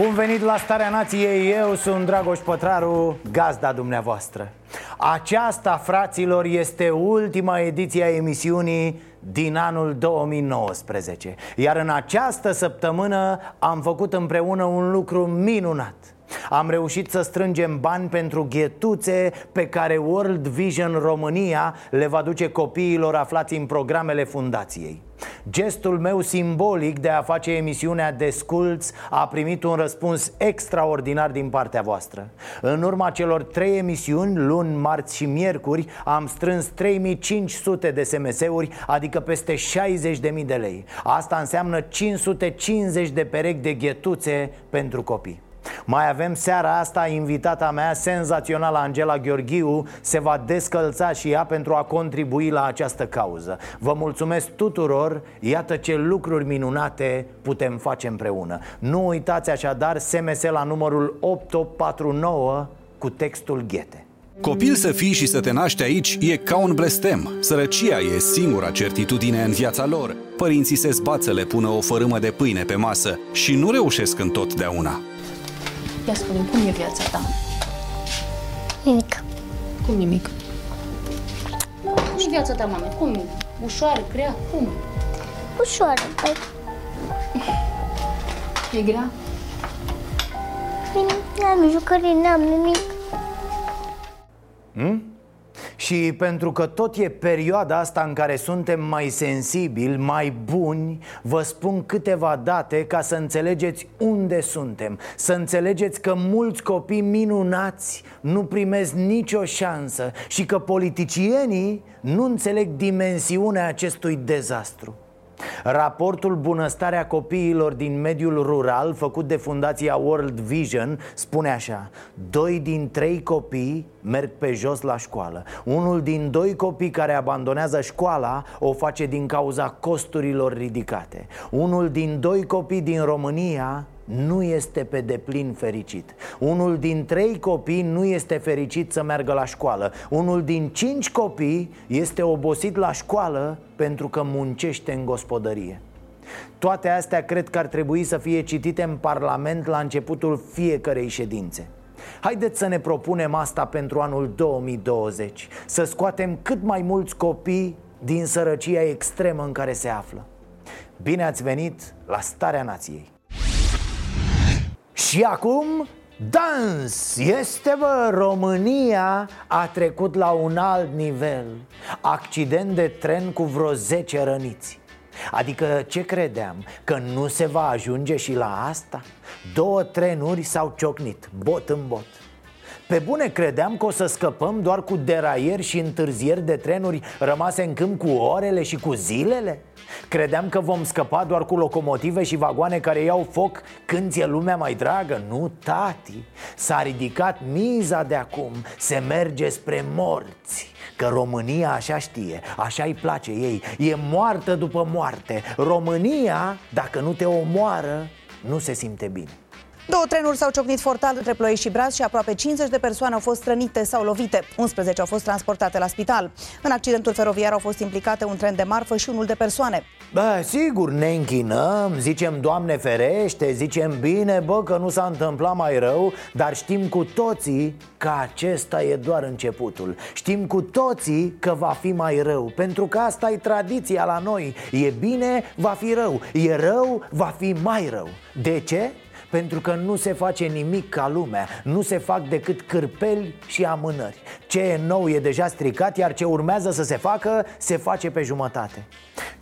Bun venit la Starea Nației, eu sunt Dragoș Pătraru, gazda dumneavoastră. Aceasta, fraților, este ultima ediție a emisiunii din anul 2019 Iar în această săptămână am făcut împreună un lucru minunat. Am reușit să strângem bani pentru ghetuțe pe care World Vision România le va duce copiilor aflați în programele fundației Gestul meu simbolic de a face emisiunea Desculți a primit un răspuns extraordinar din partea voastră. În urma celor trei emisiuni, luni, marți și miercuri, am strâns 3500 de SMS-uri, adică peste 60.000 de lei. Asta înseamnă 550 de perechi de ghetuțe pentru copii mai avem seara asta invitata mea senzațională Angela Gheorghiu Se va descălța și ea pentru a contribui la această cauză Vă mulțumesc tuturor, iată ce lucruri minunate putem face împreună Nu uitați așadar SMS la numărul 8849 cu textul Ghete Copil să fii și să te naști aici e ca un blestem. Sărăcia e singura certitudine în viața lor. Părinții se zbat să le pună o fărâmă de pâine pe masă și nu reușesc întotdeauna. Ia spune cum e viața ta? Nimic. Cum nimic? Cum e viața ta, mame? Cum e? Ușoară, grea? Cum? Ușoară, păi. E grea? N-am jucării, n-am nimic. Și pentru că tot e perioada asta în care suntem mai sensibili, mai buni Vă spun câteva date ca să înțelegeți unde suntem. Să înțelegeți că mulți copii minunați nu primesc nicio șansă Și că politicienii nu înțeleg dimensiunea acestui dezastru Raportul Bunăstarea copiilor din mediul rural Făcut de Fundația World Vision Spune așa Doi din trei copii merg pe jos la școală. Unul din doi copii care abandonează școala O face din cauza costurilor ridicate. Unul din doi copii din România nu este pe deplin fericit. Unul din trei copii nu este fericit să meargă la școală. Unul din cinci copii este obosit la școală pentru că muncește în gospodărie. Toate astea cred că ar trebui să fie citite în Parlament la începutul fiecărei ședințe. Haideți să ne propunem asta pentru anul 2020 Să scoatem cât mai mulți copii din sărăcia extremă în care se află. Bine ați venit la Starea Nației și acum, dans! Este, bă, România a trecut la un alt nivel Accident de tren cu vreo 10 răniți Adică ce credeam? Că nu se va ajunge și la asta? Două trenuri s-au ciocnit, bot în bot pe bune credeam că o să scăpăm doar cu deraieri și întârzieri de trenuri rămase în câmp cu orele și cu zilele? Credeam că vom scăpa doar cu locomotive și vagoane care iau foc când ți-e lumea mai dragă. Nu, tati, s-a ridicat miza de acum, se merge spre morți. Că România așa știe, așa îi place ei. E moartă după moarte. România, dacă nu te omoară, nu se simte bine Două trenuri s-au ciocnit fortal între Ploiești și Braș și aproape 50 de persoane au fost rănite sau lovite. 11 au fost transportate la spital. În accidentul feroviar au fost implicate un tren de marfă și unul de persoane. Bă, sigur, ne închinăm, zicem Doamne ferește, zicem bine, bă, că nu s-a întâmplat mai rău Dar știm cu toții că acesta e doar începutul Știm cu toții că va fi mai rău Pentru că asta e tradiția la noi E bine, va fi rău E rău, va fi mai rău De ce? Pentru că nu se face nimic ca lumea. Nu se fac decât cârpeli și amânări. Ce e nou e deja stricat Iar ce urmează să se facă, se face pe jumătate.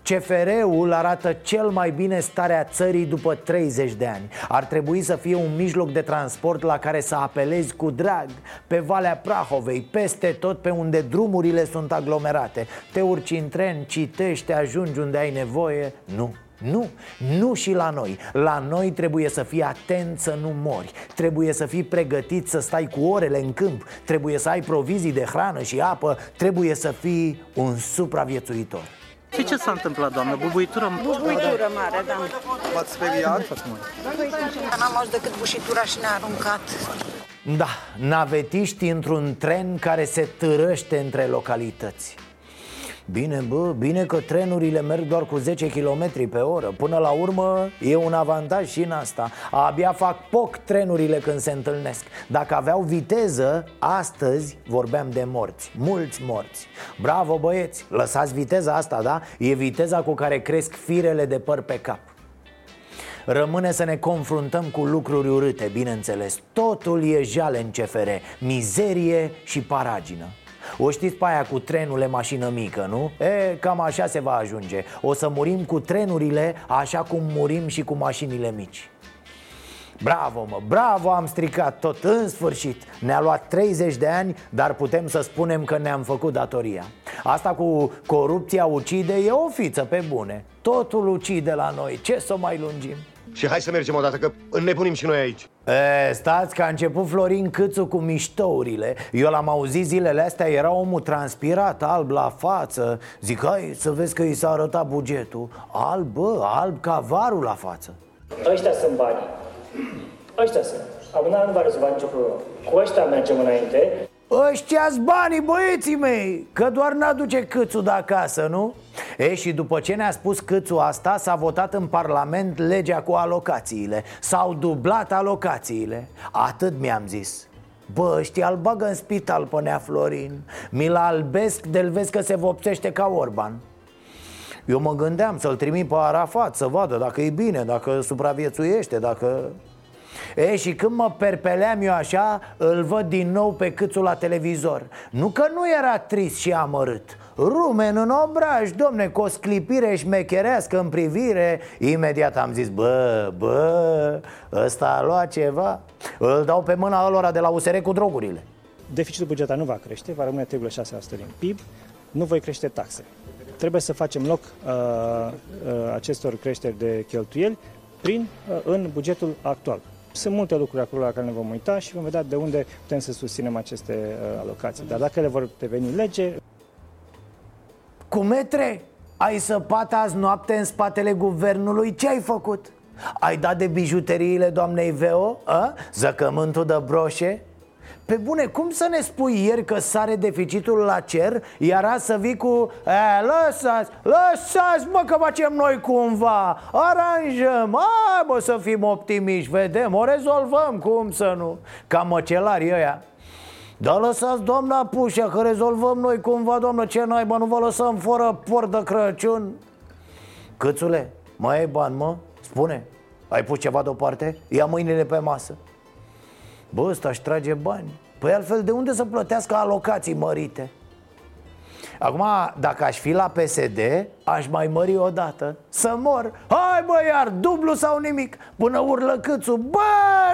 CFR-ul arată cel mai bine starea țării după 30 de ani. Ar trebui să fie un mijloc de transport la care să apelezi cu drag Pe Valea Prahovei, peste tot pe unde drumurile sunt aglomerate. Te urci în tren, citești, ajungi unde ai nevoie. Nu, Nu, nu și la noi La noi trebuie să fii atent să nu mori Trebuie să fii pregătit să stai cu orele în câmp Trebuie să ai provizii de hrană și apă Trebuie să fii un supraviețuitor și ce s-a întâmplat, doamnă? Bubuitură? Bubuitură mare, da. V-ați speriat? N-am auzit decât bușitura și ne-a aruncat. Da, navetiști într-un tren care se târăște între localități Bine, bă, bine că trenurile merg doar cu 10 km pe oră. Până la urmă e un avantaj și în asta. Abia fac poc trenurile când se întâlnesc. Dacă aveau viteză, astăzi vorbeam de morți. Mulți morți. Bravo băieți, lăsați viteza asta, da? E viteza cu care cresc firele de păr pe cap. Rămâne să ne confruntăm cu lucruri urâte, bineînțeles. Totul e jale în CFR, mizerie și paragină o știți pe aia cu trenul e mașină mică, nu? E, cam așa se va ajunge. O să murim cu trenurile așa cum murim și cu mașinile mici. Bravo, mă, bravo, am stricat tot, în sfârșit. Ne-a luat 30 de ani, dar putem să spunem că ne-am făcut datoria. Asta cu corupția ucide e o fiță pe bune. Totul ucide la noi, ce să mai lungim? Și hai să mergem odată, că înnebunim și noi aici. E, stați că a început Florin Câțu cu miștourile. Eu l-am auzit zilele astea, era omul transpirat, alb la față. Zic, hai să vezi că i s-a arătat bugetul. Alb, bă, alb ca varul la față. Ăștia sunt banii. Ăștia sunt. Amâna nu va rezolva nicio problemă. Cu ăștia mergem înainte ăștia banii băieții mei Că doar n-aduce câțul de acasă, nu? E, și după ce ne-a spus câțul asta S-a votat în Parlament legea cu alocațiile. S-au dublat alocațiile. Atât mi-am zis. Bă, ăștia îl bagă în spital pe Nea Florin. Mi-l albesc de vezi că se vopsește ca Orban. Eu mă gândeam să-l trimit pe Arafat Să vadă dacă e bine, dacă supraviețuiește Dacă... E, și când mă perpeleam eu așa, îl văd din nou pe câțul la televizor. Nu că nu era trist și amărât. Rumen în obraj, domne, cu o sclipire șmecherească în privire. Imediat am zis, bă, bă, ăsta a luat ceva? Îl dau pe mâna lor de la USR cu drogurile. Deficitul bugetar nu va crește, va rămâne 3,6% din PIB Nu voi crește taxe. Trebuie să facem loc uh, uh, acestor creșteri de cheltuieli prin, uh, în bugetul actual sunt multe lucruri acolo la care ne vom uita și vom vedea de unde putem să susținem aceste uh, alocații. Dar dacă le vor deveni lege... Cu metre? Ai săpat azi noapte în spatele guvernului? Ce ai făcut? Ai dat de bijuteriile doamnei Veo? A? Zăcământul de broșe? Pe bune, cum să ne spui ieri că sare deficitul la cer Iar azi să vii cu e, Lăsați, lăsați mă că facem noi cumva Aranjăm, hai mă să fim optimiști Vedem, o rezolvăm, cum să nu Ca măcelarii ăia da, lăsați doamna Pușa că rezolvăm noi cumva, doamnă, ce naiba, nu vă lăsăm fără port de Crăciun Câțule, mai ai bani, mă? Spune, ai pus ceva deoparte? Ia mâinile pe masă Bă, ăsta își trage bani. Păi altfel de unde să plătească alocații mărite? Acum, dacă aș fi la PSD, aș mai mări o dată Să mor. Hai bă, iar dublu sau nimic. Până urlă câțu Bă,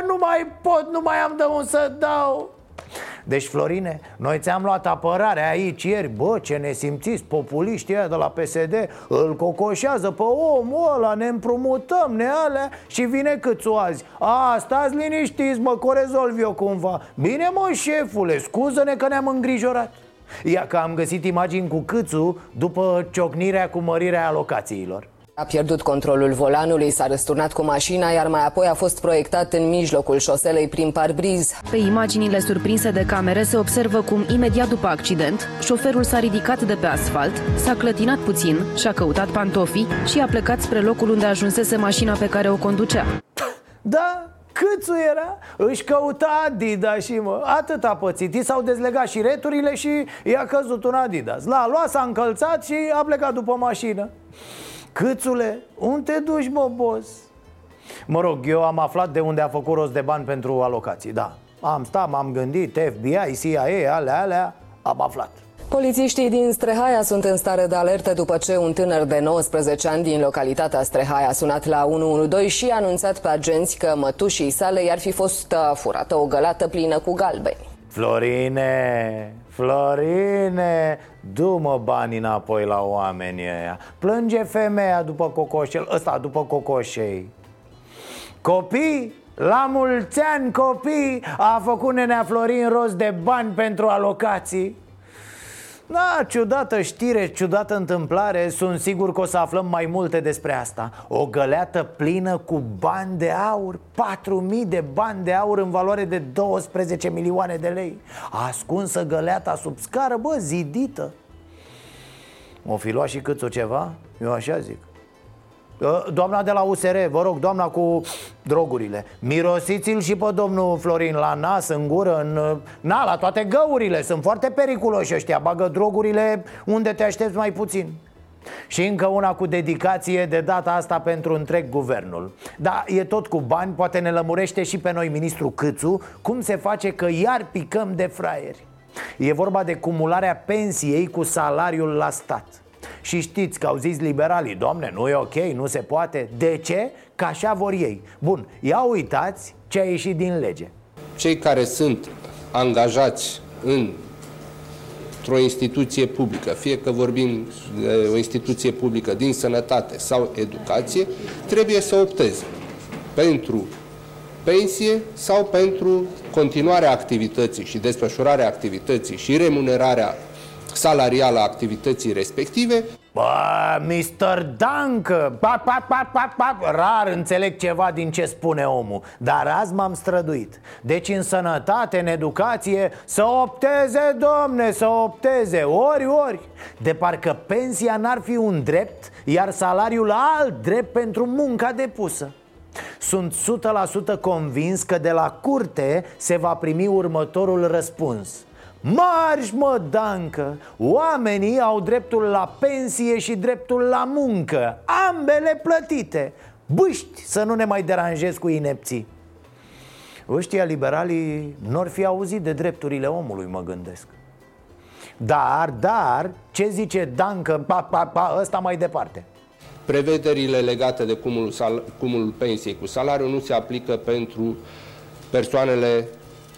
nu mai pot, nu mai am de unde să dau deci, Florine, noi ți-am luat apărarea aici ieri. Bă, ce ne simțiți, populiștii ăia de la PSD Îl cocoșează pe omul ăla, ne împrumutăm, ne alea Și vine câțu azi. A, stați liniștiți, mă, că o rezolv eu cumva. Bine, mă, șefule, scuză-ne că ne-am îngrijorat. Ia că am găsit imagini cu câțu după ciocnirea cu mărirea alocațiilor a pierdut controlul volanului, s-a răsturnat cu mașina, iar mai apoi a fost proiectat în mijlocul șoselei prin parbriz. Pe imaginile surprinse de camere se observă cum, imediat după accident, șoferul s-a ridicat de pe asfalt, s-a clătinat puțin, și-a căutat pantofii și a plecat spre locul unde ajunsese mașina pe care o conducea. Da, Câțu era? Își căuta Adidas și mă Atât a pățit, i s-au dezlegat și returile și i-a căzut un Adidas L-a luat, s-a încălțat și a plecat după mașină Câțule, unde te duci, mă, boss? Mă rog, eu am aflat de unde a făcut rost de bani pentru alocații, da Am stat, m-am gândit, FBI, CIA, alea, alea, am aflat Polițiștii din Strehaia sunt în stare de alertă după ce un tânăr de 19 ani din localitatea Strehaia a sunat la 112 și a anunțat pe agenți că mătușii sale i-ar fi fost uh, furată o gălată plină cu galbeni. Florine, Florine, du-mă banii înapoi la oamenii ăia. Plânge femeia după cocoșel, ăsta după cocoșei. Copii, la mulți ani copii! A făcut nenea Florin rost de bani pentru alocații da, ciudată știre, ciudată întâmplare Sunt sigur că o să aflăm mai multe despre asta. O găleată plină cu bani de aur 4.000 de bani de aur în valoare de 12 milioane de lei. Ascunsă găleata sub scară, bă, zidită. O fi luat și câțu ceva? Eu așa zic. Ă, doamna de la USR, vă rog, doamna cu drogurile. Mirosiți-l și pe domnul Florin la nas, în gură, în... Na, la toate găurile. Sunt foarte periculoși ăștia. Bagă drogurile unde te aștepți mai puțin. Și încă una cu dedicație de data asta pentru întreg guvernul. Da, e tot cu bani, poate ne lămurește și pe noi ministru Câțu Cum se face că iar picăm de fraieri. E vorba de cumularea pensiei cu salariul la stat și știți că au zis liberalii, domne, nu e ok, nu se poate. De ce? Că așa vor ei. Bun, ia uitați ce a ieșit din lege. Cei care sunt angajați în într-o instituție publică, fie că vorbim de o instituție publică din sănătate sau educație, trebuie să opteze pentru pensie sau pentru continuarea activității și desfășurarea activității și remunerarea salarială a activității respective. Bă, Mr. Dunk, pa, pa, pa, pa, pa. rar înțeleg ceva din ce spune omul Dar azi m-am străduit Deci în sănătate, în educație, să opteze, domne, să opteze Ori, ori De parcă pensia n-ar fi un drept Iar salariul alt drept pentru munca depusă sunt 100% convins că de la curte se va primi următorul răspuns Marș, mă, Dancă! Oamenii au dreptul la pensie și dreptul la muncă Ambele plătite. Bâști să nu ne mai deranjezi cu inepții. Ăștia liberalii n-or fi auzit de drepturile omului, mă gândesc. Dar, dar, ce zice Dancă, pa, pa, pa, ăsta mai departe? Prevederile legate de cumulul, sal- cumulul pensiei cu salariu nu se aplică pentru persoanele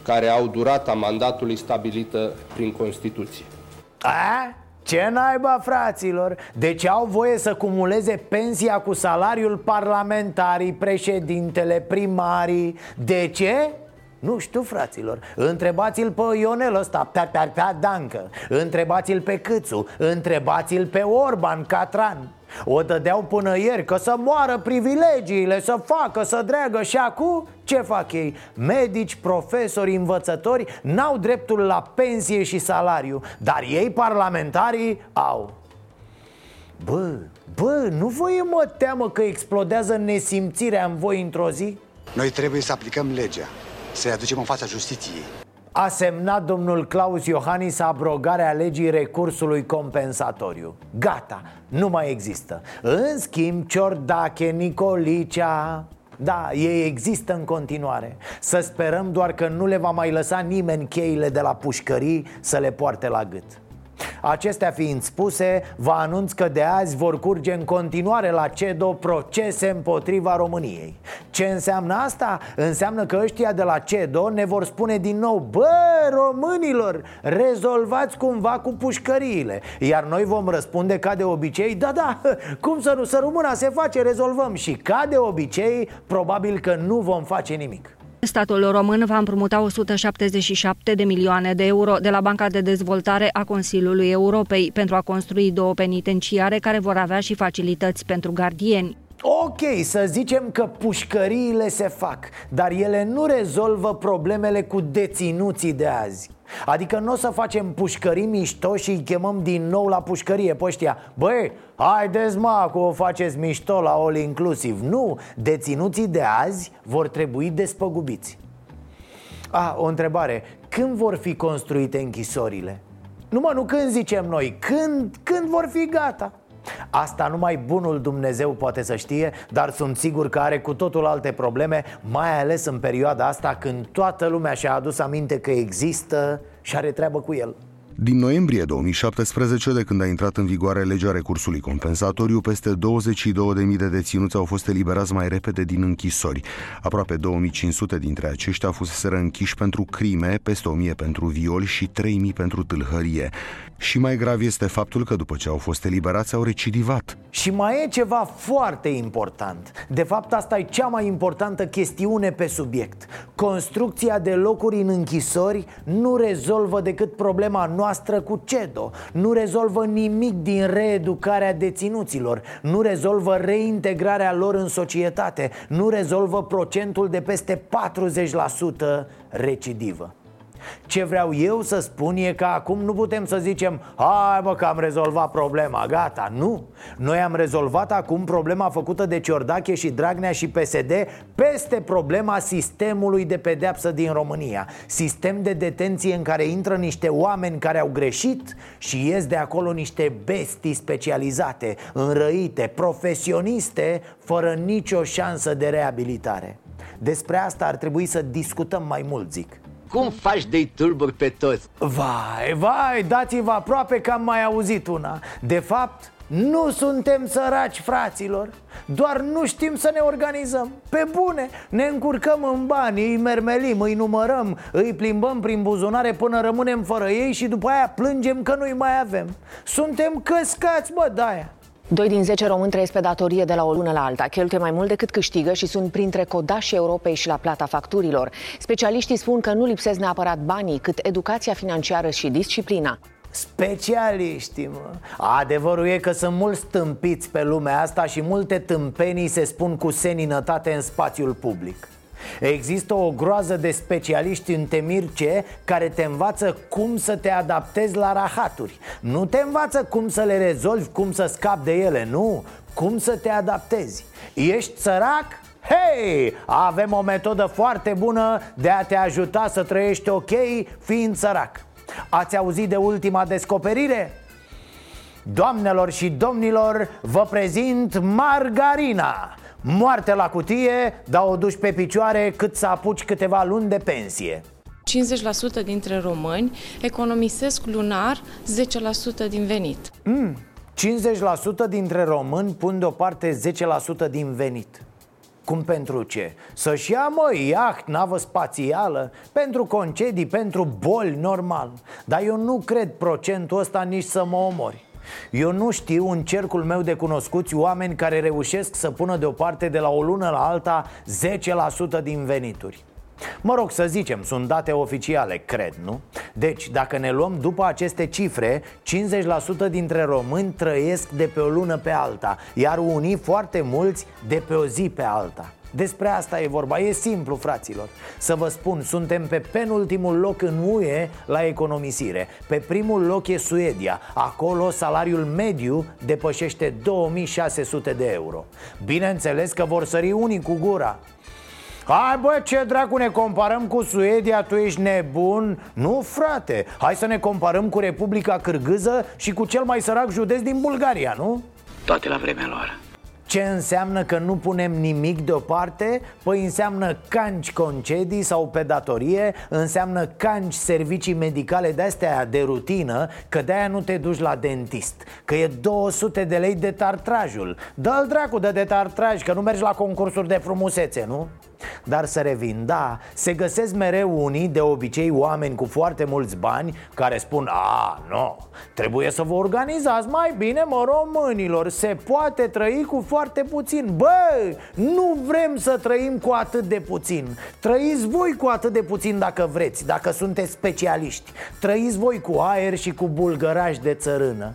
care au durata mandatului stabilită prin Constituție. A? Ce naiba, fraților? Deci au voie să cumuleze pensia cu salariul parlamentarii, președintele, primarii De ce? Nu știu, fraților Întrebați-l pe Ionel ăsta, pe, pe, pe Dancă Întrebați-l pe Câțu Întrebați-l pe Orban Catran o dădeau până ieri că să moară privilegiile, să facă, să dreagă și acum ce fac ei? Medici, profesori, învățători n-au dreptul la pensie și salariu Dar ei, parlamentarii, au Bă, bă, nu vă e mă teamă că explodează nesimțirea în voi într-o zi? Noi trebuie să aplicăm legea, să-i aducem în fața justiției a semnat domnul Claus Iohannis abrogarea legii recursului compensatoriu. Gata, nu mai există. În schimb, Ciordache, Nicolicea, da, ei există în continuare. Să sperăm doar că nu le va mai lăsa nimeni cheile de la pușcării să le poarte la gât Acestea fiind spuse, vă anunț că de azi vor curge în continuare la CEDO procese împotriva României. Ce înseamnă asta? Înseamnă că ăștia de la CEDO ne vor spune din nou Bă, românilor, rezolvați cumva cu pușcăriile. Iar noi vom răspunde ca de obicei Da, da, cum să nu, să rămână, se face, rezolvăm. Și ca de obicei, probabil că nu vom face nimic Statul român va împrumuta 177 de milioane de euro de la Banca de Dezvoltare a Consiliului Europei pentru a construi două penitenciare care vor avea și facilități pentru gardieni. Ok, să zicem că pușcăriile se fac Dar ele nu rezolvă problemele cu deținuții de azi Adică nu o să facem pușcării mișto și îi chemăm din nou la pușcărie pe ăștia Băi, haideți mă, cu o faceți mișto la all inclusiv Nu, deținuții de azi vor trebui despăgubiți Ah, o întrebare Când vor fi construite închisorile? Numai nu când zicem noi, când, când vor fi gata? Asta numai bunul Dumnezeu poate să știe Dar sunt sigur că are cu totul alte probleme Mai ales în perioada asta când toată lumea și-a adus aminte că există și are treabă cu el Din noiembrie 2017, de când a intrat în vigoare legea recursului compensatoriu, peste 22.000 de deținuți au fost eliberați mai repede din închisori. Aproape 2500 dintre aceștia fuseseră închiși pentru crime, peste 1000 pentru viol și 3000 pentru tâlhărie. Și mai grav este faptul că după ce au fost eliberați au recidivat. Și mai e ceva foarte important De fapt asta e cea mai importantă chestiune pe subiect Construcția de locuri în închisori nu rezolvă decât problema noastră cu CEDO. Nu rezolvă nimic din reeducarea deținuților. Nu rezolvă reintegrarea lor în societate. Nu rezolvă procentul de peste 40% recidivă ce vreau eu să spun e că acum nu putem să zicem Hai mă că am rezolvat problema, gata, nu. Noi am rezolvat acum problema făcută de Ciordache și Dragnea și PSD Peste problema sistemului de pedeapsă din România. Sistem de detenție în care intră niște oameni care au greșit Și ies de acolo niște bestii specializate, înrăite, profesioniste Fără nicio șansă de reabilitare. Despre asta ar trebui să discutăm mai mult, zic cum faci de tulburi pe toți? Vai, vai, dați-vă aproape că am mai auzit una. De fapt, nu suntem săraci, fraților. Doar nu știm să ne organizăm. Pe bune, ne încurcăm în bani, îi mermelim, îi numărăm Îi plimbăm prin buzunare până rămânem fără ei Și după aia plângem că nu-i mai avem. Suntem căscați, bă, de-aia Doi din 10 români trăiesc pe datorie de la o lună la alta, cheltuie mai mult decât câștigă și sunt printre codașii Europei și la plata facturilor. Specialiștii spun că nu lipsesc neapărat banii, cât educația financiară și disciplina. Specialiștii, mă Adevărul e că sunt mulți tâmpiți pe lumea asta și multe tâmpenii se spun cu seninătate în spațiul public Există o groază de specialiști în temirce care te învață cum să te adaptezi la rahaturi. Nu te învață cum să le rezolvi, cum să scapi de ele, nu. Cum să te adaptezi. Ești sărac? Hei, avem o metodă foarte bună de a te ajuta să trăiești ok fiind sărac. Ați auzit de ultima descoperire? Doamnelor și domnilor, vă prezint margarina Moarte la cutie, dar o duci pe picioare cât să apuci câteva luni de pensie. 50% dintre români economisesc lunar 10% din venit. Mm, 50% dintre români pun deoparte 10% din venit. Cum pentru ce? Să-și ia, mă, iaht, navă spațială Pentru concedii, pentru boli, normal. Dar eu nu cred procentul ăsta nici să mă omori eu nu știu în cercul meu de cunoscuți oameni care reușesc să pună deoparte de la o lună la alta 10% din venituri Mă rog să zicem, sunt date oficiale, cred, nu? Deci, dacă ne luăm după aceste cifre 50% dintre români trăiesc de pe o lună pe alta Iar unii, foarte mulți, de pe o zi pe alta despre asta e vorba, e simplu, fraților. Să vă spun, suntem pe penultimul loc în UE la economisire. Pe primul loc e Suedia. Acolo salariul mediu depășește 2600 de euro. Bineînțeles că vor sări unii cu gura. Hai bă, ce dracu ne comparăm cu Suedia, tu ești nebun? Nu, frate, hai să ne comparăm cu Republica Cârgâză și cu cel mai sărac județ din Bulgaria, nu? Toate la vremea lor ce înseamnă că nu punem nimic deoparte? Păi înseamnă canci concedii sau pe datorie Înseamnă canci servicii medicale de-astea de rutină Că de-aia nu te duci la dentist Că e 200 de lei de tartrajul Dă-l dracu de detartraj, că nu mergi la concursuri de frumusețe, nu? Dar să revin, da, se găsesc mereu unii, de obicei oameni cu foarte mulți bani Care spun, a, nu, trebuie să vă organizați mai bine, mă, românilor Se poate trăi cu foarte puțin. Bă, nu vrem să trăim cu atât de puțin. Trăiți voi cu atât de puțin dacă vreți, dacă sunteți specialiști. Trăiți voi cu aer și cu bulgărași de țărână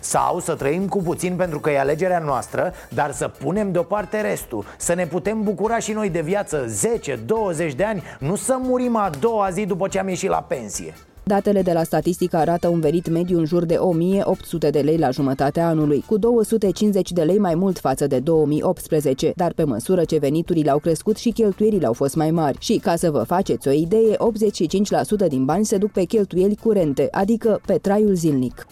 sau să trăim cu puțin pentru că e alegerea noastră Dar să punem deoparte restul Să ne putem bucura și noi de viață 10-20 de ani Nu să murim a doua zi după ce am ieșit la pensie Datele de la statistică arată un venit mediu în jur de 1800 de lei la jumătatea anului, cu 250 de lei mai mult față de 2018, dar pe măsură ce veniturile au crescut și cheltuielile au fost mai mari. Și ca să vă faceți o idee, 85% din bani se duc pe cheltuieli curente, adică pe traiul zilnic.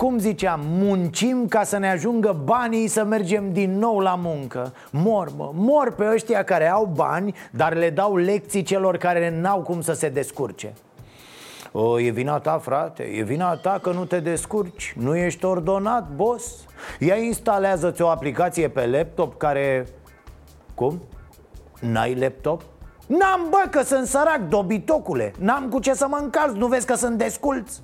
Cum ziceam, muncim ca să ne ajungă banii să mergem din nou la muncă Mor, mă, mor pe ăștia care au bani, dar le dau lecții celor care n-au cum să se descurce O, e vina ta, frate, e vina ta că nu te descurci Nu ești ordonat, boss Ia instalează-ți o aplicație pe laptop care... Cum? N-ai laptop? N-am, bă, că sunt sărac, dobitocule N-am cu ce să mă încalz, nu vezi că sunt desculți?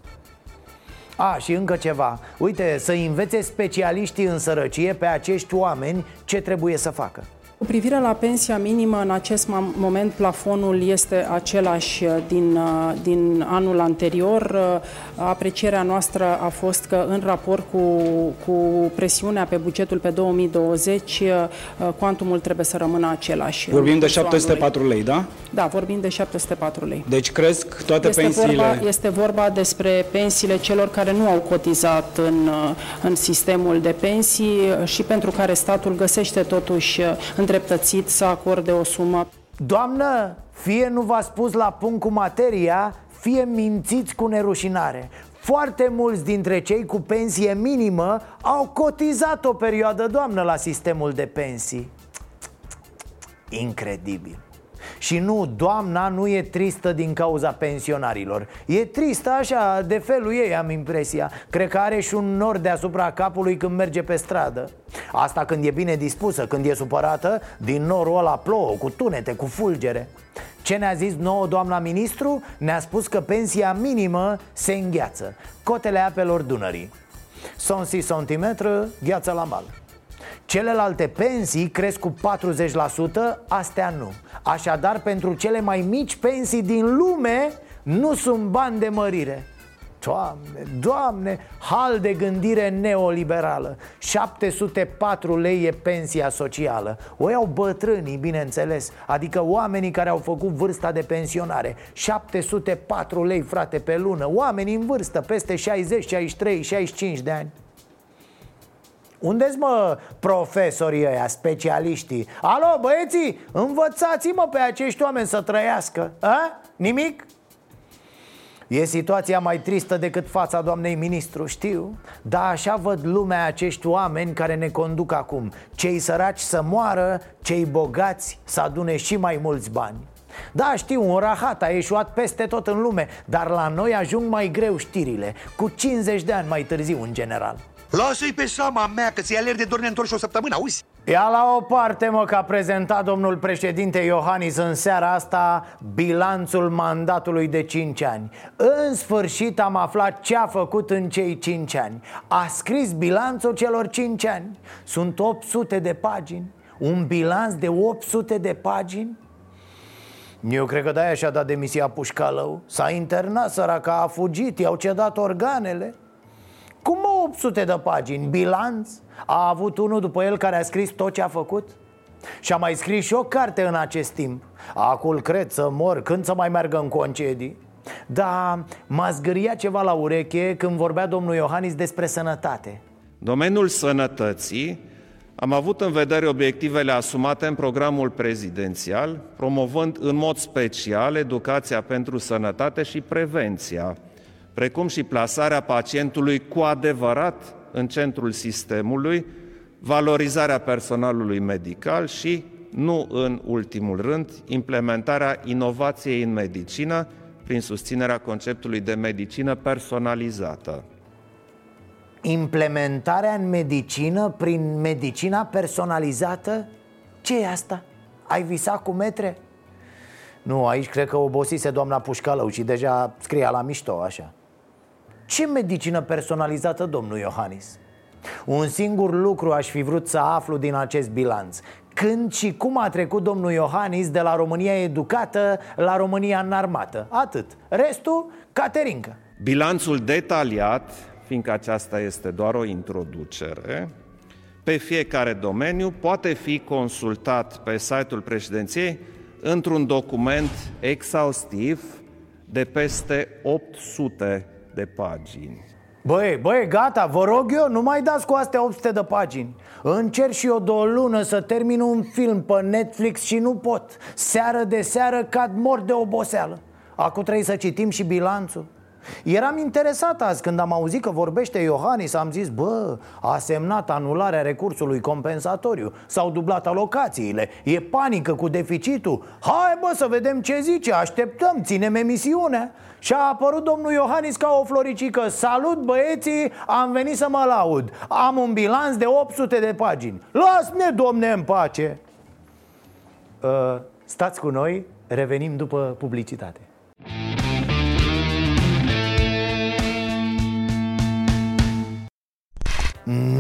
A, și încă ceva. Uite, să învețe specialiștii în sărăcie pe acești oameni ce trebuie să facă cu privire la pensia minimă, în acest moment plafonul este același uh, din, uh, din anul anterior. Uh, aprecierea noastră a fost că în raport cu, cu presiunea pe bugetul pe 2020, cuantumul trebuie să rămână același. Vorbim de 704 lei, da? Da, vorbim de 704 lei. Deci cresc toate este pensiile? Vorba, este vorba despre pensiile celor care nu au cotizat în, în sistemul de pensii și pentru care statul găsește totuși îndreptățit să acorde o sumă. Doamnă, fie nu v-a spus la punct cu materia, fie mințiți cu nerușinare. Foarte mulți dintre cei cu pensie minimă au cotizat o perioadă, doamnă, la sistemul de pensii. Incredibil și nu, doamna nu e tristă din cauza pensionarilor. E tristă așa, de felul ei am impresia. Cred că are și un nor deasupra capului când merge pe stradă. Asta când e bine dispusă, când e supărată Din norul ăla plouă, cu tunete, cu fulgere. Ce ne-a zis nouă doamna ministru? Ne-a spus că pensia minimă se îngheață. Cotele apelor Dunării. Sonsi centimetră, gheață la mal Celelalte pensii cresc cu 40%, astea nu. Așadar, pentru cele mai mici pensii din lume nu sunt bani de mărire. Doamne, doamne, hal de gândire neoliberală. 704 lei e pensia socială. O iau bătrânii, bineînțeles Adică oamenii care au făcut vârsta de pensionare. 704 lei, frate, pe lună. Oamenii în vârstă, peste 60, 63, 65 de ani unde-s mă profesorii ăia, specialiștii? Alo, băieții, învățați-mă pe acești oameni să trăiască A? Nimic? E situația mai tristă decât fața doamnei ministru, știu Dar așa văd lumea acești oameni care ne conduc acum Cei săraci să moară, cei bogați să adune și mai mulți bani da, știu, un rahat a ieșuat peste tot în lume Dar la noi ajung mai greu știrile Cu 50 de ani mai târziu, în general Lasă-i pe seama mea că ți-ai alergi de dor neîntorși o săptămână, auzi? Ia la o parte, mă, că a prezentat domnul președinte Iohannis în seara asta bilanțul mandatului de 5 ani. În sfârșit am aflat ce a făcut în cei 5 ani. A scris bilanțul celor 5 ani. Sunt 800 de pagini. Un bilanț de 800 de pagini? Eu cred că de-aia și-a dat demisia Pușcalău. S-a internat săraca, a fugit, i-au cedat organele cum 800 de pagini? Bilanț? A avut unul după el care a scris tot ce a făcut? Și a mai scris și o carte în acest timp Acul cred să mor, când să mai meargă în concedii Da, m-a zgâria ceva la ureche când vorbea domnul Iohannis despre sănătate Domeniul sănătății am avut în vedere obiectivele asumate în programul prezidențial, promovând în mod special educația pentru sănătate și prevenția, precum și plasarea pacientului cu adevărat în centrul sistemului, valorizarea personalului medical și, nu în ultimul rând, implementarea inovației în medicină prin susținerea conceptului de medicină personalizată. Implementarea în medicină prin medicina personalizată? ce e asta? Ai visat cu metre? Nu, aici cred că obosise doamna Pușcalău și deja scria la mișto așa ce medicină personalizată, domnul Iohannis? Un singur lucru aș fi vrut să aflu din acest bilanț. Când și cum a trecut domnul Iohannis de la România educată la România înarmată? Atât, restul, caterincă. Bilanțul detaliat, fiindcă aceasta este doar o introducere pe fiecare domeniu poate fi consultat pe site-ul președinției într-un document exhaustiv de peste 800 de pagini. Băi, băi, gata, vă rog eu, nu mai dați cu astea 800 de pagini. Încerc și eu de o lună să termin un film pe Netflix și nu pot. Seară de seară cad mor de oboseală. Acum trebuie să citim și bilanțul. Eram interesat azi când am auzit că vorbește Iohannis Am zis, bă, a semnat anularea recursului compensatoriu. S-au dublat alocațiile. E panică cu deficitul. Hai bă să vedem ce zice, așteptăm, ținem emisiunea și a apărut domnul Iohannis ca o floricică. Salut băieții, am venit să mă laud. Am un bilanț de 800 de pagini. Las-ne, domne, în pace. Uh, Stați cu noi, revenim după publicitate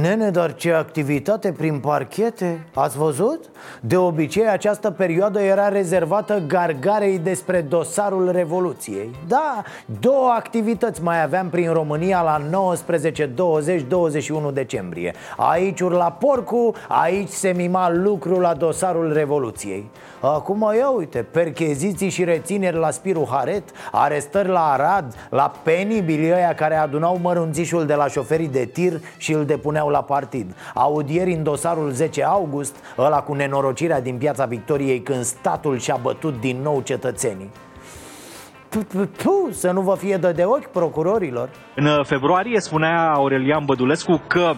Nene, dar ce activitate prin parchete? Ați văzut? De obicei, această perioadă era rezervată gargarei despre dosarul Revoluției Da, două activități mai aveam prin România la 19, 20, 21 decembrie Aici urla porcu, aici se mima lucru la dosarul Revoluției Acum ia uite, percheziții și rețineri la Spiru Haret Arestări la Arad, la penibili ăia care adunau mărunțișul de la șoferii de tir și îl depuneau la partid Audieri în dosarul 10 august, ăla cu nenorocirea din piața Victoriei când statul și-a bătut din nou cetățenii să nu vă fie dă de ochi procurorilor În februarie spunea Aurelian Bădulescu că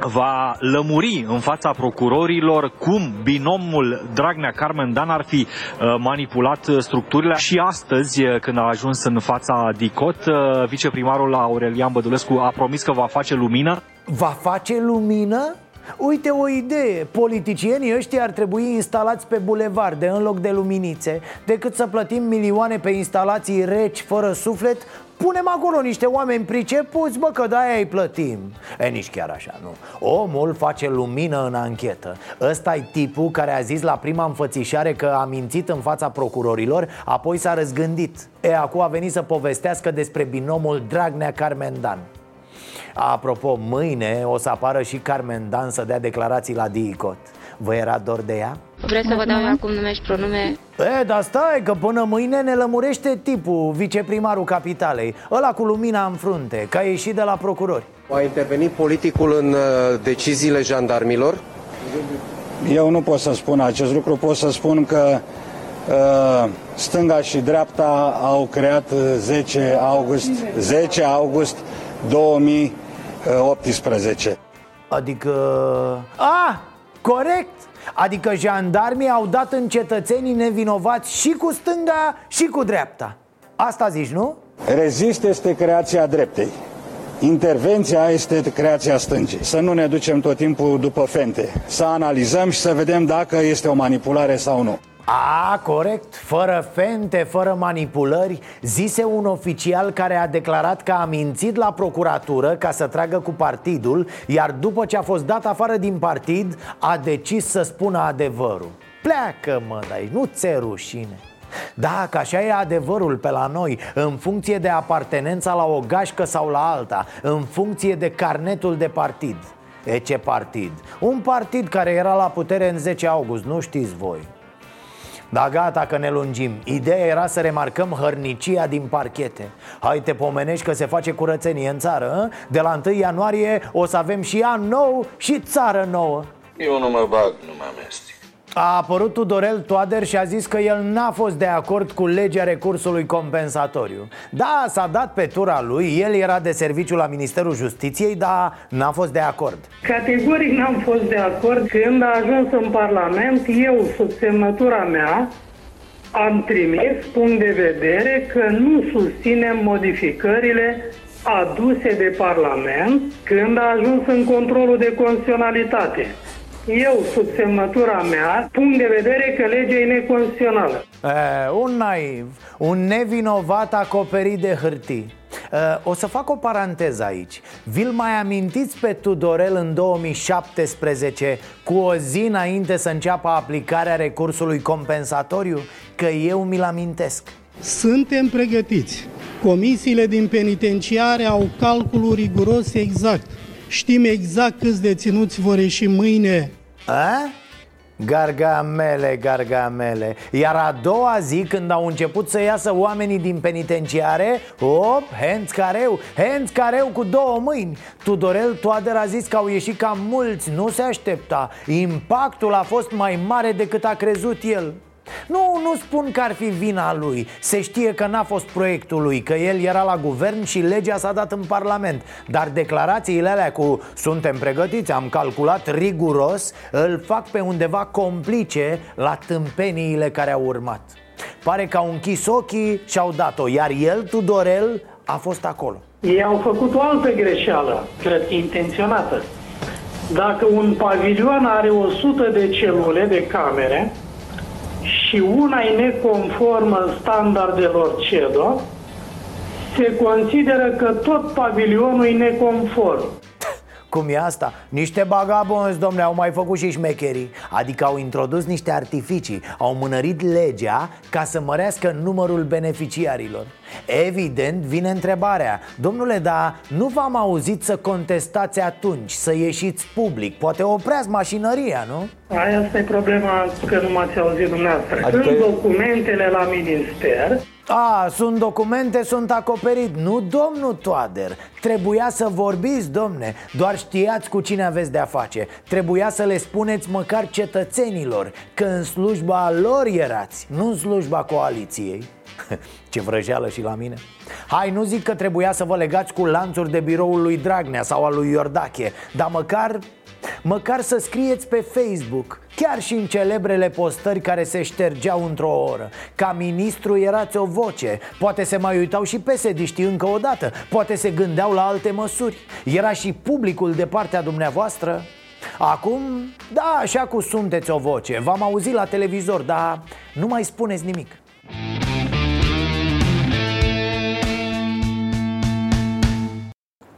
va lămuri în fața procurorilor cum binomul Dragnea-Carmen Dan ar fi uh, manipulat structurile. Și astăzi, uh, când a ajuns în fața DICOT, uh, viceprimarul Aurelian Bădulescu a promis că va face lumină. Va face lumină? Uite o idee, politicienii ăștia ar trebui instalați pe bulevarde în loc de luminițe. Decât să plătim milioane pe instalații reci, fără suflet Punem acolo niște oameni pricepuți, bă, că de-aia îi plătim. E, nici chiar așa, nu. Omul face lumină în anchetă. Ăsta e tipul care a zis la prima înfățișare că a mințit în fața procurorilor Apoi s-a răzgândit. E, acum a venit să povestească despre binomul Dragnea-Carmendan Apropo, mâine o să apară și Carmen Dan să dea declarații la DICOT Vă era dor de ea? Vreți să vă dau acum nume și pronume? E, dar stai, că până mâine ne lămurește tipul, viceprimarul capitalei Ăla cu lumina în frunte, că a ieșit de la procurori A intervenit politicul în uh, deciziile jandarmilor? Eu nu pot să spun acest lucru, pot să spun că uh, stânga și dreapta au creat 10 august, 10 august 2018. Adică... A, corect! Adică jandarmii au dat în cetățenii nevinovați și cu stânga și cu dreapta Asta zici, nu? Rezist este creația dreptei. Intervenția este creația stângii. Să nu ne ducem tot timpul după fente. Să analizăm și să vedem dacă este o manipulare sau nu. A, corect, fără fente, fără manipulări Zise un oficial care a declarat că a mințit la procuratură ca să tragă cu partidul Iar după ce a fost dat afară din partid, a decis să spună adevărul. Pleacă mă, dai, nu ți rușine. Da, că așa e adevărul pe la noi În funcție de apartenența la o gașcă sau la alta În funcție de carnetul de partid. E ce partid? Un partid care era la putere în 10 august, nu știți voi da, gata că ne lungim. Ideea era să remarcăm hărnicia din parchete. Hai te pomenești că se face curățenie în țară a? De la 1 ianuarie o să avem și an nou și țară nouă. Eu nu mă bag, nu mă amestec a apărut Tudorel Toader și a zis că el n-a fost de acord cu legea recursului compensatoriu. Da, s-a dat pe tura lui, el era de serviciu la Ministerul Justiției, dar n-a fost de acord. Categoric n-am fost de acord. Când a ajuns în Parlament, eu, sub semnătura mea, am trimis punct de vedere că nu susținem modificările aduse de Parlament când a ajuns în controlul de constituționalitate eu, sub semnătura mea, punct de vedere că legea e neconstituțională. E, un naiv, un nevinovat acoperit de hârtii. O să fac o paranteză aici. Vi-l mai amintiți pe Tudorel în 2017 Cu o zi înainte să înceapă aplicarea recursului compensatoriu? Că eu mi-l amintesc. Suntem pregătiți. Comisiile din penitenciare au calculul riguros exact. Știm exact câți deținuți vor ieși mâine a? Gargamele, gargamele. Iar a doua zi când au început să iasă oamenii din penitenciare Op, henț careu, henț careu cu două mâini. Tudorel Toader a zis că au ieșit cam mulți, nu se aștepta. Impactul a fost mai mare decât a crezut el Nu, nu spun că ar fi vina lui. Se știe că n-a fost proiectul lui Că el era la guvern și legea s-a dat în parlament. Dar declarațiile alea cu Suntem pregătiți, am calculat riguros Îl fac pe undeva complice La tâmpeniile care au urmat. Pare că au închis ochii și au dat-o Iar el, Tudorel, a fost acolo. Ei au făcut o altă greșeală, cred că intenționată. Dacă un pavilion are 100 de celule de camere și una e neconformă standardelor CEDO, se consideră că tot pavilionul e neconform. Cum e asta? Niște bagabonzi, domne, au mai făcut și șmecherii Adică au introdus niște artificii Au mânărit legea ca să mărească numărul beneficiarilor Evident, vine întrebarea Domnule, dar nu v-am auzit să contestați atunci, să ieșiți public Poate opreați mașinăria, nu? Aia asta e problema că nu m-ați auzit dumneavoastră. Adică- Sunt documentele la minister, A, sunt documente, sunt acoperit. Nu, domnul Toader Trebuia să vorbiți, domne. Doar știați cu cine aveți de-a face. Trebuia să le spuneți măcar cetățenilor Că în slujba lor erați Nu în slujba coaliției. Ce vrăjeală și la mine. Hai, nu zic că trebuia să vă legați cu lanțuri de biroul lui Dragnea sau al lui Iordache Dar măcar Măcar să scrieți pe Facebook Chiar și în celebrele postări care se ștergeau într-o oră. Ca ministru erați o voce. Poate se mai uitau și pesediștii încă o dată. Poate se gândeau la alte măsuri. Era și publicul de partea dumneavoastră. Acum, da, așa cu sunteți o voce. V-am auzit la televizor, dar nu mai spuneți nimic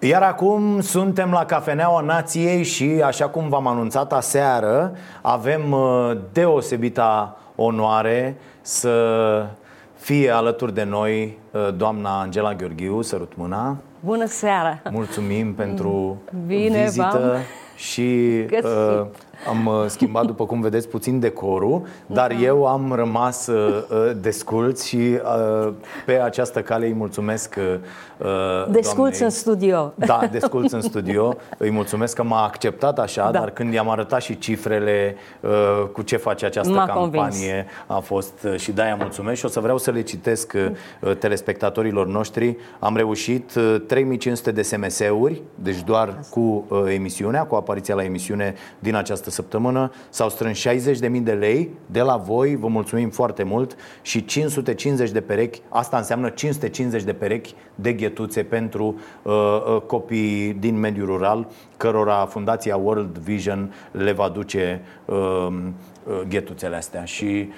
Iar acum suntem la Cafeneaua Nației și, așa cum v-am anunțat aseară, avem uh, deosebita onoare să fie alături de noi uh, doamna Angela Gheorghiu, sărut mâna. Bună seara! Mulțumim pentru Bine vizită v-am și găsit. Uh, am uh, schimbat, după cum vedeți, puțin decorul, dar eu am rămas uh, uh, desculț și uh, pe această cale îi mulțumesc uh, Desculți doamnei- în studio. Da, desculț în studio. Îi mulțumesc că m-a acceptat așa, Da. dar când i-am arătat și cifrele uh, cu ce face această M-a campanie, a fost uh, și de-aia mulțumesc și o să vreau să le citesc uh, telespectatorilor noștri. Am reușit uh, 3500 de SMS-uri, deci doar cu uh, emisiunea, cu apariția la emisiune din această săptămână. S-au strâns 60.000 de lei de la voi, vă mulțumim foarte mult și 550 de perechi, asta înseamnă 550 de perechi de ghetuțe pentru uh, uh, copii din mediul rural, cărora Fundația World Vision le va duce uh, uh, ghetuțele astea și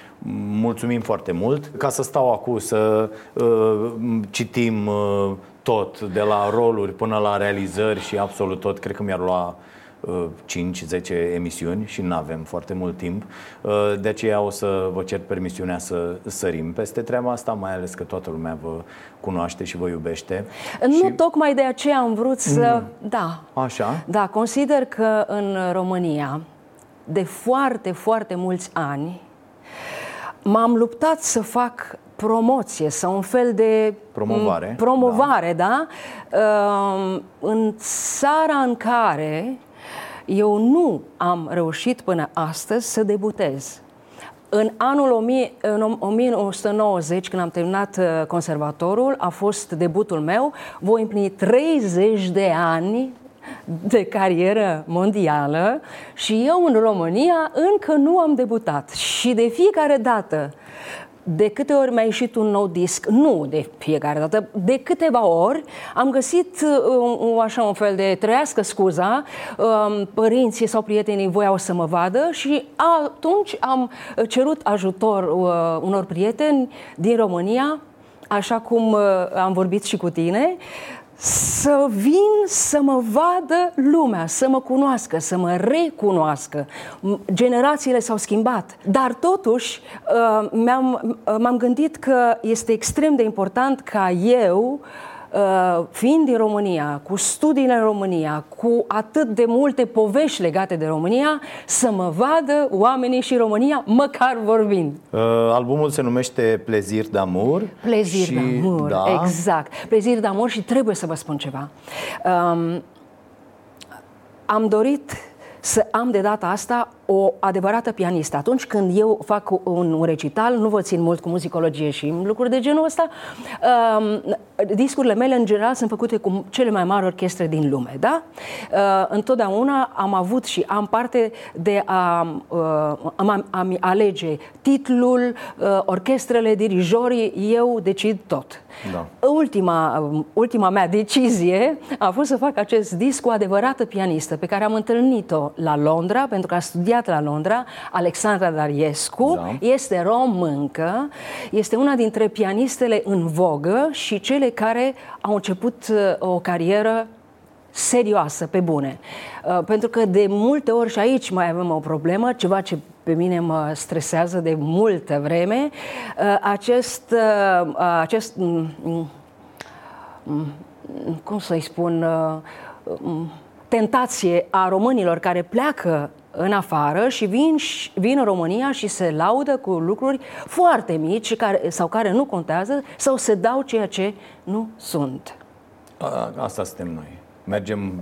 mulțumim foarte mult. Ca să stau acum să uh, citim uh, tot, de la roluri până la realizări și absolut tot, cred că mi-ar lua uh, 5-10 emisiuni și nu avem foarte mult timp. Uh, De aceea o să vă cer permisiunea să sărim peste treaba asta, mai ales că toată lumea vă cunoaște și vă iubește. Nu tocmai de aceea am vrut să... Da, Așa? da, consider că în România, de foarte, foarte mulți ani, m-am luptat să fac promoție sau un fel de Promovare, m, promovare, da? Um, În țara în care eu nu am reușit până astăzi să debutez. În anul 1000 în 1990, când am terminat uh, conservatorul, a fost debutul meu. Voi împlini 30 de ani de carieră mondială și eu în România încă nu am debutat. Și de fiecare dată, de câte ori mi-a ieșit un nou disc, nu de fiecare dată, de câteva ori am găsit uh, un, așa un fel de trăiască scuza, um, părinții sau prietenii voiau să mă vadă și atunci am cerut ajutor uh, unor prieteni din România, așa cum uh, am vorbit și cu tine, să vin să mă vadă lumea, să mă cunoască, să mă recunoască. M- Generațiile s-au schimbat, dar totuși uh, mi-am, uh, m-am gândit că este extrem de important ca eu uh, fiind din România, cu studiile în România, cu atât de multe povești legate de România, să mă vadă oamenii și România, măcar vorbind. Uh, albumul se numește Plezir d'Amour. Plezir și- d'amour, da, exact. Plezir d'amour și trebuie să vă spun ceva. Um, am dorit să am de data asta o adevărată pianistă. Atunci când eu fac un, un recital, nu vă țin mult cu muzicologie și lucruri de genul ăsta, uh, discurile mele în general sunt făcute cu cele mai mari orchestre din lume, da? Uh, întotdeauna am avut și am parte de a, uh, a, a alege titlul, uh, orchestrele, dirijorii, eu decid tot. Da. Ultima, ultima mea decizie a fost să fac acest disc cu adevărată pianistă pe care am întâlnit-o la Londra, pentru că a studiat la Londra, Alexandra Dariescu, da. este româncă, este una dintre pianistele în vogă și cele care au început uh, o carieră serioasă, pe bune. Uh, pentru că de multe ori și aici mai avem o problemă, ceva ce pe mine mă stresează de multă vreme, uh, acest, acest mm, mm, mm, cum să-i spun, tentație a românilor care pleacă în afară și vin, vin în România și se laudă cu lucruri foarte mici care, sau care nu contează sau se dau ceea ce nu sunt. A, asta suntem noi. Mergem,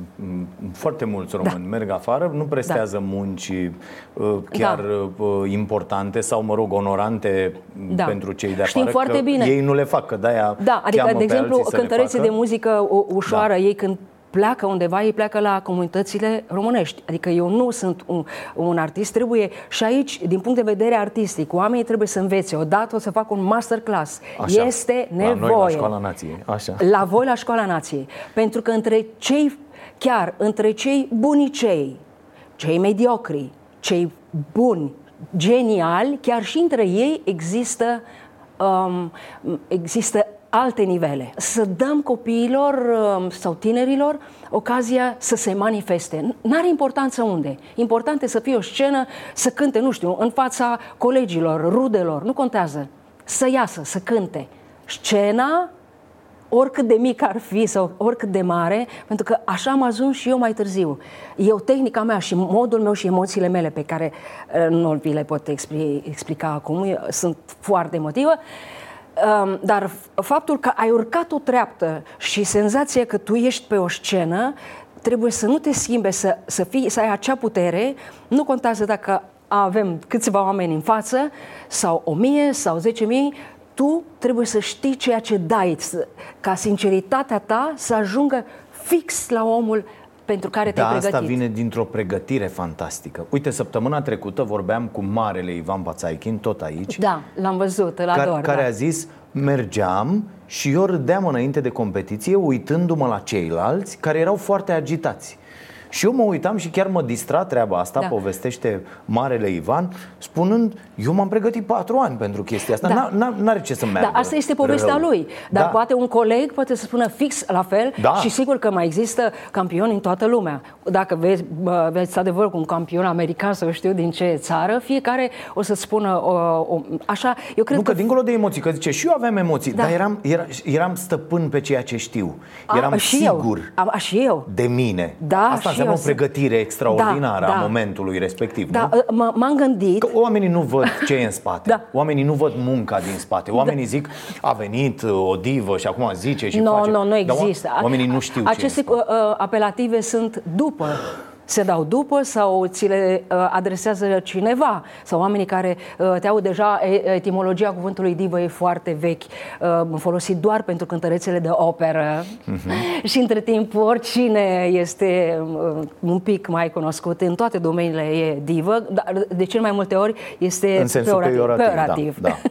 foarte mulți români da. merg afară, nu prestează da. munci uh, chiar da. Uh, importante sau, mă rog, onorante da. pentru cei de Știm afară. foarte bine. Ei nu le fac, că de-aia Da, adică, de exemplu, cântăreții de muzică ușoară, da. ei când pleacă undeva, ei pleacă la comunitățile românești. Adică eu nu sunt un, un artist, trebuie și aici, din punct de vedere artistic, oamenii trebuie să învețe. Odată o să fac un masterclass. Așa. Este nevoie. La noi la Școala Nației. Așa. La voi la Școala Nației. Pentru că între cei, chiar între cei bunicei, cei mediocri, cei buni, geniali, chiar și între ei există, um, există alte nivele. Să dăm copiilor um, sau tinerilor ocazia să se manifeste. N-are importanță unde. Important e să fie o scenă, să cânte, nu știu, în fața colegilor, rudelor, nu contează. Să iasă, să cânte. Scena, oricât de mic ar fi sau oricât de mare, pentru că așa am ajuns și eu mai târziu. Eu, tehnica mea și modul meu și emoțiile mele pe care uh, nu vi le pot explica acum, sunt foarte emotivă, dar faptul că ai urcat o treaptă și senzația că tu ești pe o scenă, trebuie să nu te schimbe, să, să, fii, să ai acea putere, nu contează dacă avem câțiva oameni în față, sau o mie, sau zece mii, tu trebuie să știi ceea ce dai, ca sinceritatea ta să ajungă fix la omul pentru care te-ai da, pregătit. asta vine dintr-o pregătire fantastică. Uite, săptămâna trecută vorbeam cu marele Ivan Pațaichin, tot aici. Da, l-am văzut, îl ador. Care, care da. a zis, mergeam și eu râdeam înainte de competiție uitându-mă la ceilalți care erau foarte agitați. Și eu mă uitam și chiar mă distra treaba asta, da. povestește Marele Ivan, spunând, eu m-am pregătit patru ani pentru chestia asta, da. n-are ce să meargă Da, asta este povestea rău. lui. Dar da. poate un coleg poate să spună fix la fel da. și sigur că mai există campioni în toată lumea. Dacă vezi, vezi adevăr cu un campion american sau știu din ce țară, fiecare o să spună o, o, așa. Eu cred nu, că, că dincolo de emoții, că zice și eu aveam emoții, da. dar eram, eram, eram stăpân pe ceea ce știu. Eram a, și sigur eu. A, și eu. de mine. Da, asta înseamnă o pregătire extraordinară da, da. a momentului respectiv. Da, nu? m-am gândit. Că oamenii nu văd ce e în spate. da. Oamenii nu văd munca din spate. Oamenii da. zic, a venit o divă și acum zice și no, face. Nu, nu există. Oamenii nu știu Aceste ce uh, apelative sunt după se dau după sau ți le uh, adresează cineva sau oamenii care uh, te au deja etimologia cuvântului divă e foarte vechi, uh, folosit doar pentru cântărețele de operă uh-huh. și între timp oricine este un pic mai cunoscut în toate domeniile e divă, dar de cel mai multe ori este în sensul peorativ. peorativ, peorativ. Da, da.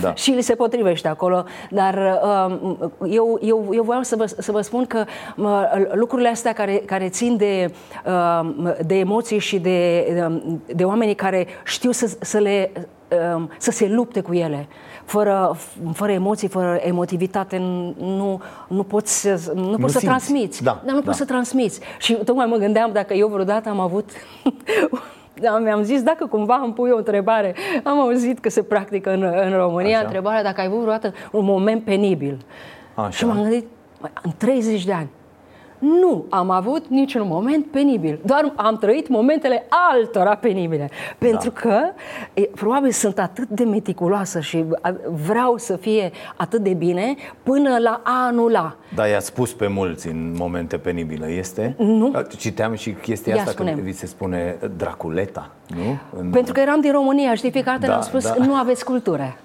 da. și li se potrivește acolo. Dar uh, eu, eu, eu vreau să vă, să vă spun că uh, lucrurile astea care, care țin de, uh, de emoții și de, de oamenii care știu să, să le să se lupte cu ele. Fără, fără emoții, fără emotivitate, nu, nu poți, nu, nu poți să transmiți. Da, Dar nu da. poți să transmiți. Și tocmai mă gândeam dacă eu vreodată am avut da, mi-am zis dacă cumva îmi pui o întrebare. Am auzit că se practică în, în România Așa. întrebarea dacă ai avut vreodată un moment penibil. Așa. Și m-am gândit, în 30 de ani, nu am avut niciun moment penibil. Doar am trăit momentele altora penibile. Pentru da. că e, probabil sunt atât de meticuloasă și vreau să fie atât de bine până la anul la. Da, i-a spus pe mulți în momente penibile, este? Nu. Citeam și chestia Ia asta spune-mi. că vi se spune Draculeta, nu? În... Pentru că eram din România, știi, fiecare dată Da, le-am spus, da. nu aveți cultură.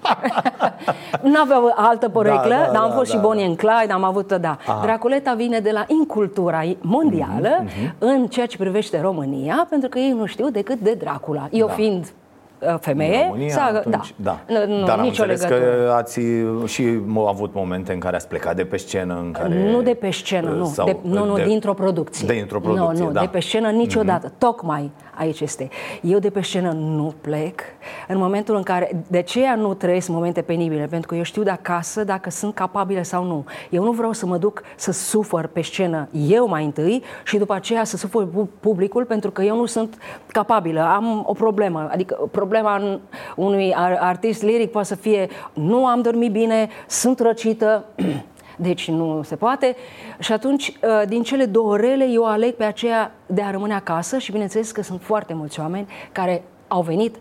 nu aveau altă poreclă, Da, da, dar am da, fost da, și Bonnie and Clyde, am avut, da. Aha. Draculeta vine de la incultura mondială Mhm, în ceea ce privește România, pentru că ei nu știu decât de Dracula. Eu Da. fiind uh, femeie, În România, să- atunci, da. da. Nu, nu, Dar am nicio înțeles legătură. că ați și m- avut momente în care ați plecat de pe scenă, în care... Nu de pe scenă, nu. sau de, nu, nu, de- dintr-o producție. Dintr-o producție, Nu, nu, da. de pe scenă niciodată. Mm-hmm. Tocmai aici este. Eu de pe scenă nu plec în momentul în care... De aceea nu trăiesc momente penibile, pentru că eu știu de acasă dacă sunt capabilă sau nu. Eu nu vreau să mă duc să sufăr pe scenă eu mai întâi și după aceea să sufăr pu- publicul pentru că eu nu sunt capabilă. Am o problemă. Adică problema în- unui ar- artist liric poate să fie nu am dormit bine, sunt răcită, deci nu se poate. Și atunci, uh, din cele două rele, eu aleg pe aceea de a rămâne acasă și bineînțeles că sunt foarte mulți oameni care au venit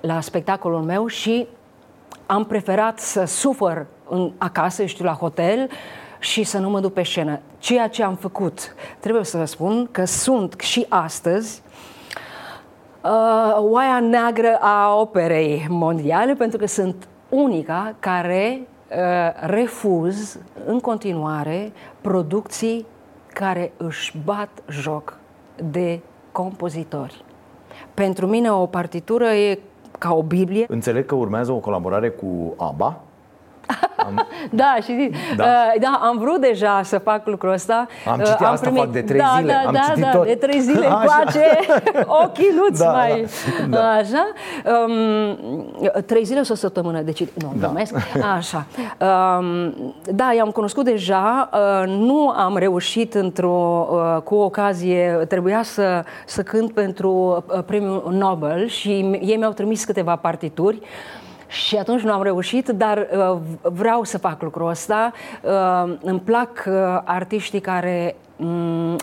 la spectacolul meu și am preferat să sufăr în, acasă, eu știu, la hotel și să nu mă duc pe scenă. Ceea ce am făcut, trebuie să vă spun că sunt și astăzi uh, oaia neagră a operei mondiale pentru că sunt unica care uh, refuz în continuare producții care își bat joc de compozitori. Pentru mine o partitură e ca o Biblie. Înțeleg că urmează o colaborare cu ABBA. Da, și Da. da. Uh, da, am vrut deja să fac lucrul ăsta. Am Uh, citit asta, fac de trei da, zile, Da, am da, citit da, tot. de trei zile Așa. încoace, ochii nu-ți Da, mai... da, da. Așa. Um, trei zile sau o săptămână, deci nu, Da. glumesc. Așa. Um, da, i-am cunoscut deja, uh, nu am reușit într-o, uh, cu ocazie, trebuia să, să cânt pentru uh, premiul Nobel și ei mi-au trimis câteva partituri. Și atunci nu am reușit, dar uh, vreau să fac lucrul ăsta. Uh, îmi plac uh, artiștii care, mm,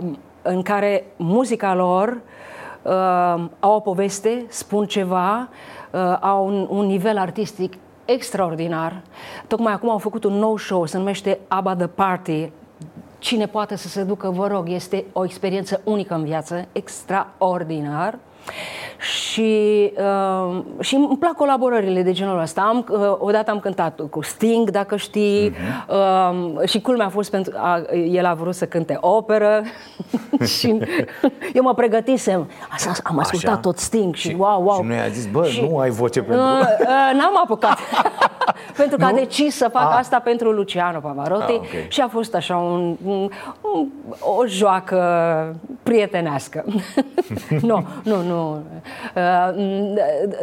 um, în care muzica lor uh, au o poveste, spun ceva, uh, au un, un nivel artistic extraordinar. Tocmai acum au făcut un nou show, se numește ABBA The Party. Cine poate să se ducă, vă rog, este o experiență unică în viață, extraordinar. Și, uh, și îmi plac colaborările de genul ăsta. Am, uh, odată am cântat cu Sting, dacă știi, uh, și culmea a fost pentru... A, el a vrut să cânte operă și eu mă pregătisem. Așa, am ascultat Așa. tot Sting și, wow, wow. Și nu i-a zis, bă, nu ai voce pentru... Uh, uh, n-am apucat. pentru că a Nu? decis să fac Ah. asta pentru Luciano Pavarotti Ah, ok. și a fost așa un, un, un, o joacă prietenească. nu, nu, nu. Uh,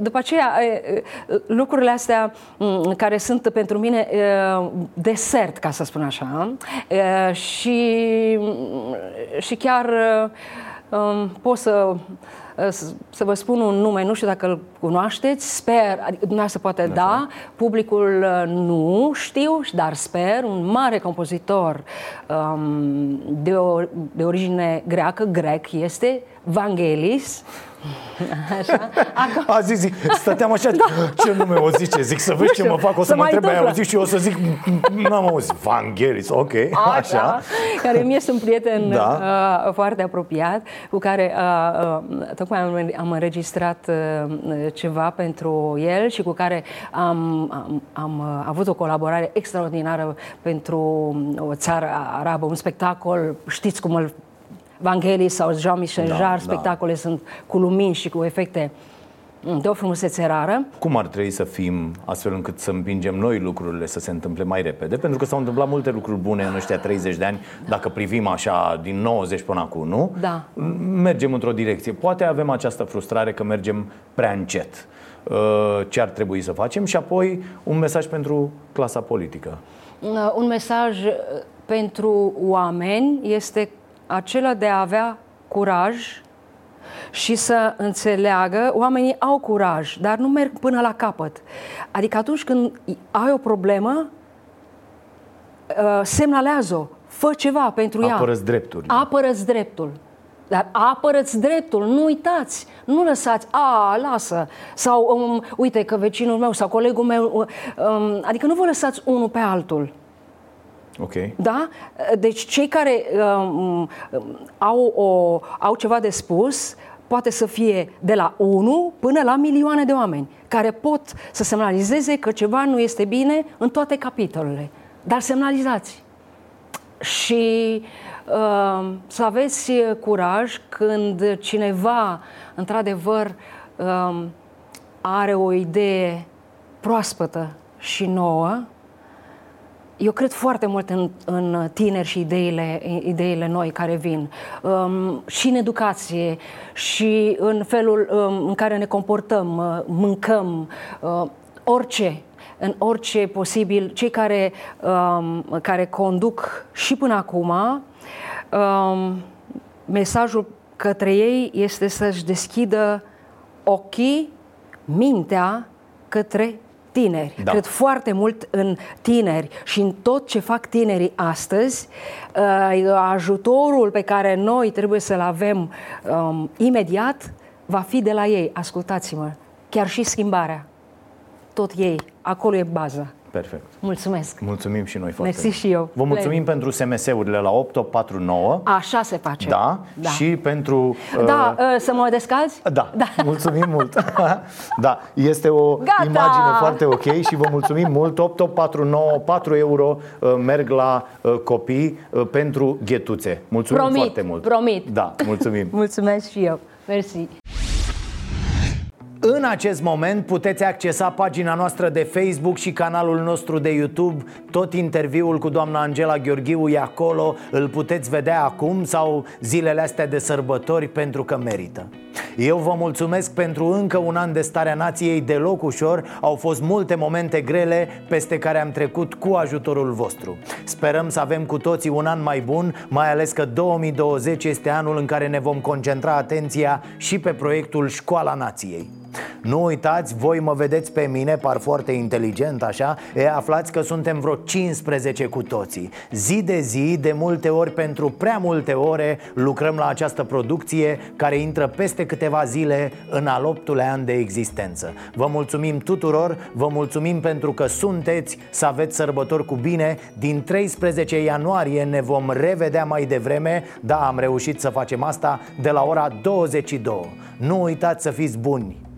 După aceea, uh, lucrurile astea mm, care sunt pentru mine uh, desert, ca să spun așa, uh, și, și chiar uh, um, pot să să- să vă spun un nume, nu știu dacă îl cunoașteți, sper, adică dumneavoastră poate da, publicul uh, nu știu, dar sper, un mare compozitor um, de, o, de origine greacă, grec este, Vangelis. Așa. Acum, A zis, zic, stăteam așa, ce nume o zice? Zic să vezi Nu ce știu, mă fac, o să se mă mai întrebe aia, o întâmplă. zic și eu o să zic, n-am auzit, Vangelis, ok, așa. care mi este un prieten Da. uh, foarte apropiat, cu care uh, uh, tocmai am, am înregistrat uh, ceva pentru el și cu care am, am, am uh, avut o colaborare extraordinară pentru o țară arabă, un spectacol, știți cum îl Vangelis sau Jean-Michel Da, Jarre, da. spectacole sunt cu lumini și cu efecte mm, de o frumusețe rară. Cum ar trebui să fim astfel încât să împingem noi lucrurile să se întâmple mai repede? Pentru că s-au întâmplat multe lucruri bune în ăștia 30 de ani, dacă privim așa din 90 până acum, nu? Da. Mergem într-o direcție. Poate avem această frustrare că mergem prea încet. Uh, Ce ar trebui să facem? Și apoi un mesaj pentru clasa politică. Uh, Un mesaj uh, pentru oameni este acela de a avea curaj și să înțeleagă, oamenii au curaj, dar nu merg până la capăt. Adică atunci când ai o problemă, uh, semnalează-o, fă ceva pentru ea. Apără-ți dreptul. Apără-ți dreptul. Dar apără-ți dreptul, nu uitați, nu lăsați, a, lasă, sau um, uite că vecinul meu sau colegul meu, um, adică nu vă lăsați unul pe altul. Ok. Da? Deci cei care um, au, o, au ceva de spus, poate să fie de la 1 până la milioane de oameni care pot să semnalizeze că ceva nu este bine în toate capitolele. Dar semnalizați. Și uh, să aveți curaj când cineva, într-adevăr, uh, are o idee proaspătă și nouă, eu cred foarte mult în, în tineri și ideile, ideile noi care vin. Um, și în educație, și în felul um, în care ne comportăm, uh, mâncăm, uh, orice în orice posibil, cei care, um, care conduc și până acum, um, mesajul către ei este să-și deschidă ochii, mintea către tineri. Da. Cred foarte mult în tineri și în tot ce fac tinerii astăzi. Uh, ajutorul pe care noi trebuie să-l avem um, imediat va fi de la ei. Ascultați-mă, chiar și schimbarea. Tot ei, acolo e baza. Perfect. Mulțumesc. Mulțumim și noi foarte Mersi și eu. Vă mulțumim Play. pentru SMS-urile la 8849. Așa se face. Da. da. Și pentru... Da, uh, să mă descalzi? Da. da. Mulțumim mult. da, este o Gata. imagine foarte ok și vă mulțumim mult. 8849, 4 euro uh, merg la uh, copii uh, pentru ghetuțe. Mulțumim promit, foarte mult. Promit. Da, mulțumim. Mulțumesc și eu. Mersi. În acest moment puteți accesa pagina noastră de Facebook și canalul nostru de YouTube. Tot interviul cu doamna Angela Gheorghiu e acolo. Îl puteți vedea acum sau zilele astea de sărbători pentru că merită. Eu vă mulțumesc pentru încă un an de starea nației. Deloc ușor. Au fost multe momente grele peste care am trecut cu ajutorul vostru. Sperăm să avem cu toții un an mai bun Mai ales că 2020 este anul în care ne vom concentra atenția și pe proiectul Școala Nației nu uitați, voi mă vedeți pe mine, par foarte inteligent așa? E, aflați că suntem vreo 15 cu toții. Zi de zi, de multe ori, pentru prea multe ore Lucrăm la această producție care intră peste câteva zile în al optulea an de existență. Vă mulțumim tuturor, vă mulțumim pentru că sunteți, să aveți sărbători cu bine. Din 13 ianuarie ne vom revedea mai devreme. Da, am reușit să facem asta de la ora 22 Nu uitați să fiți buni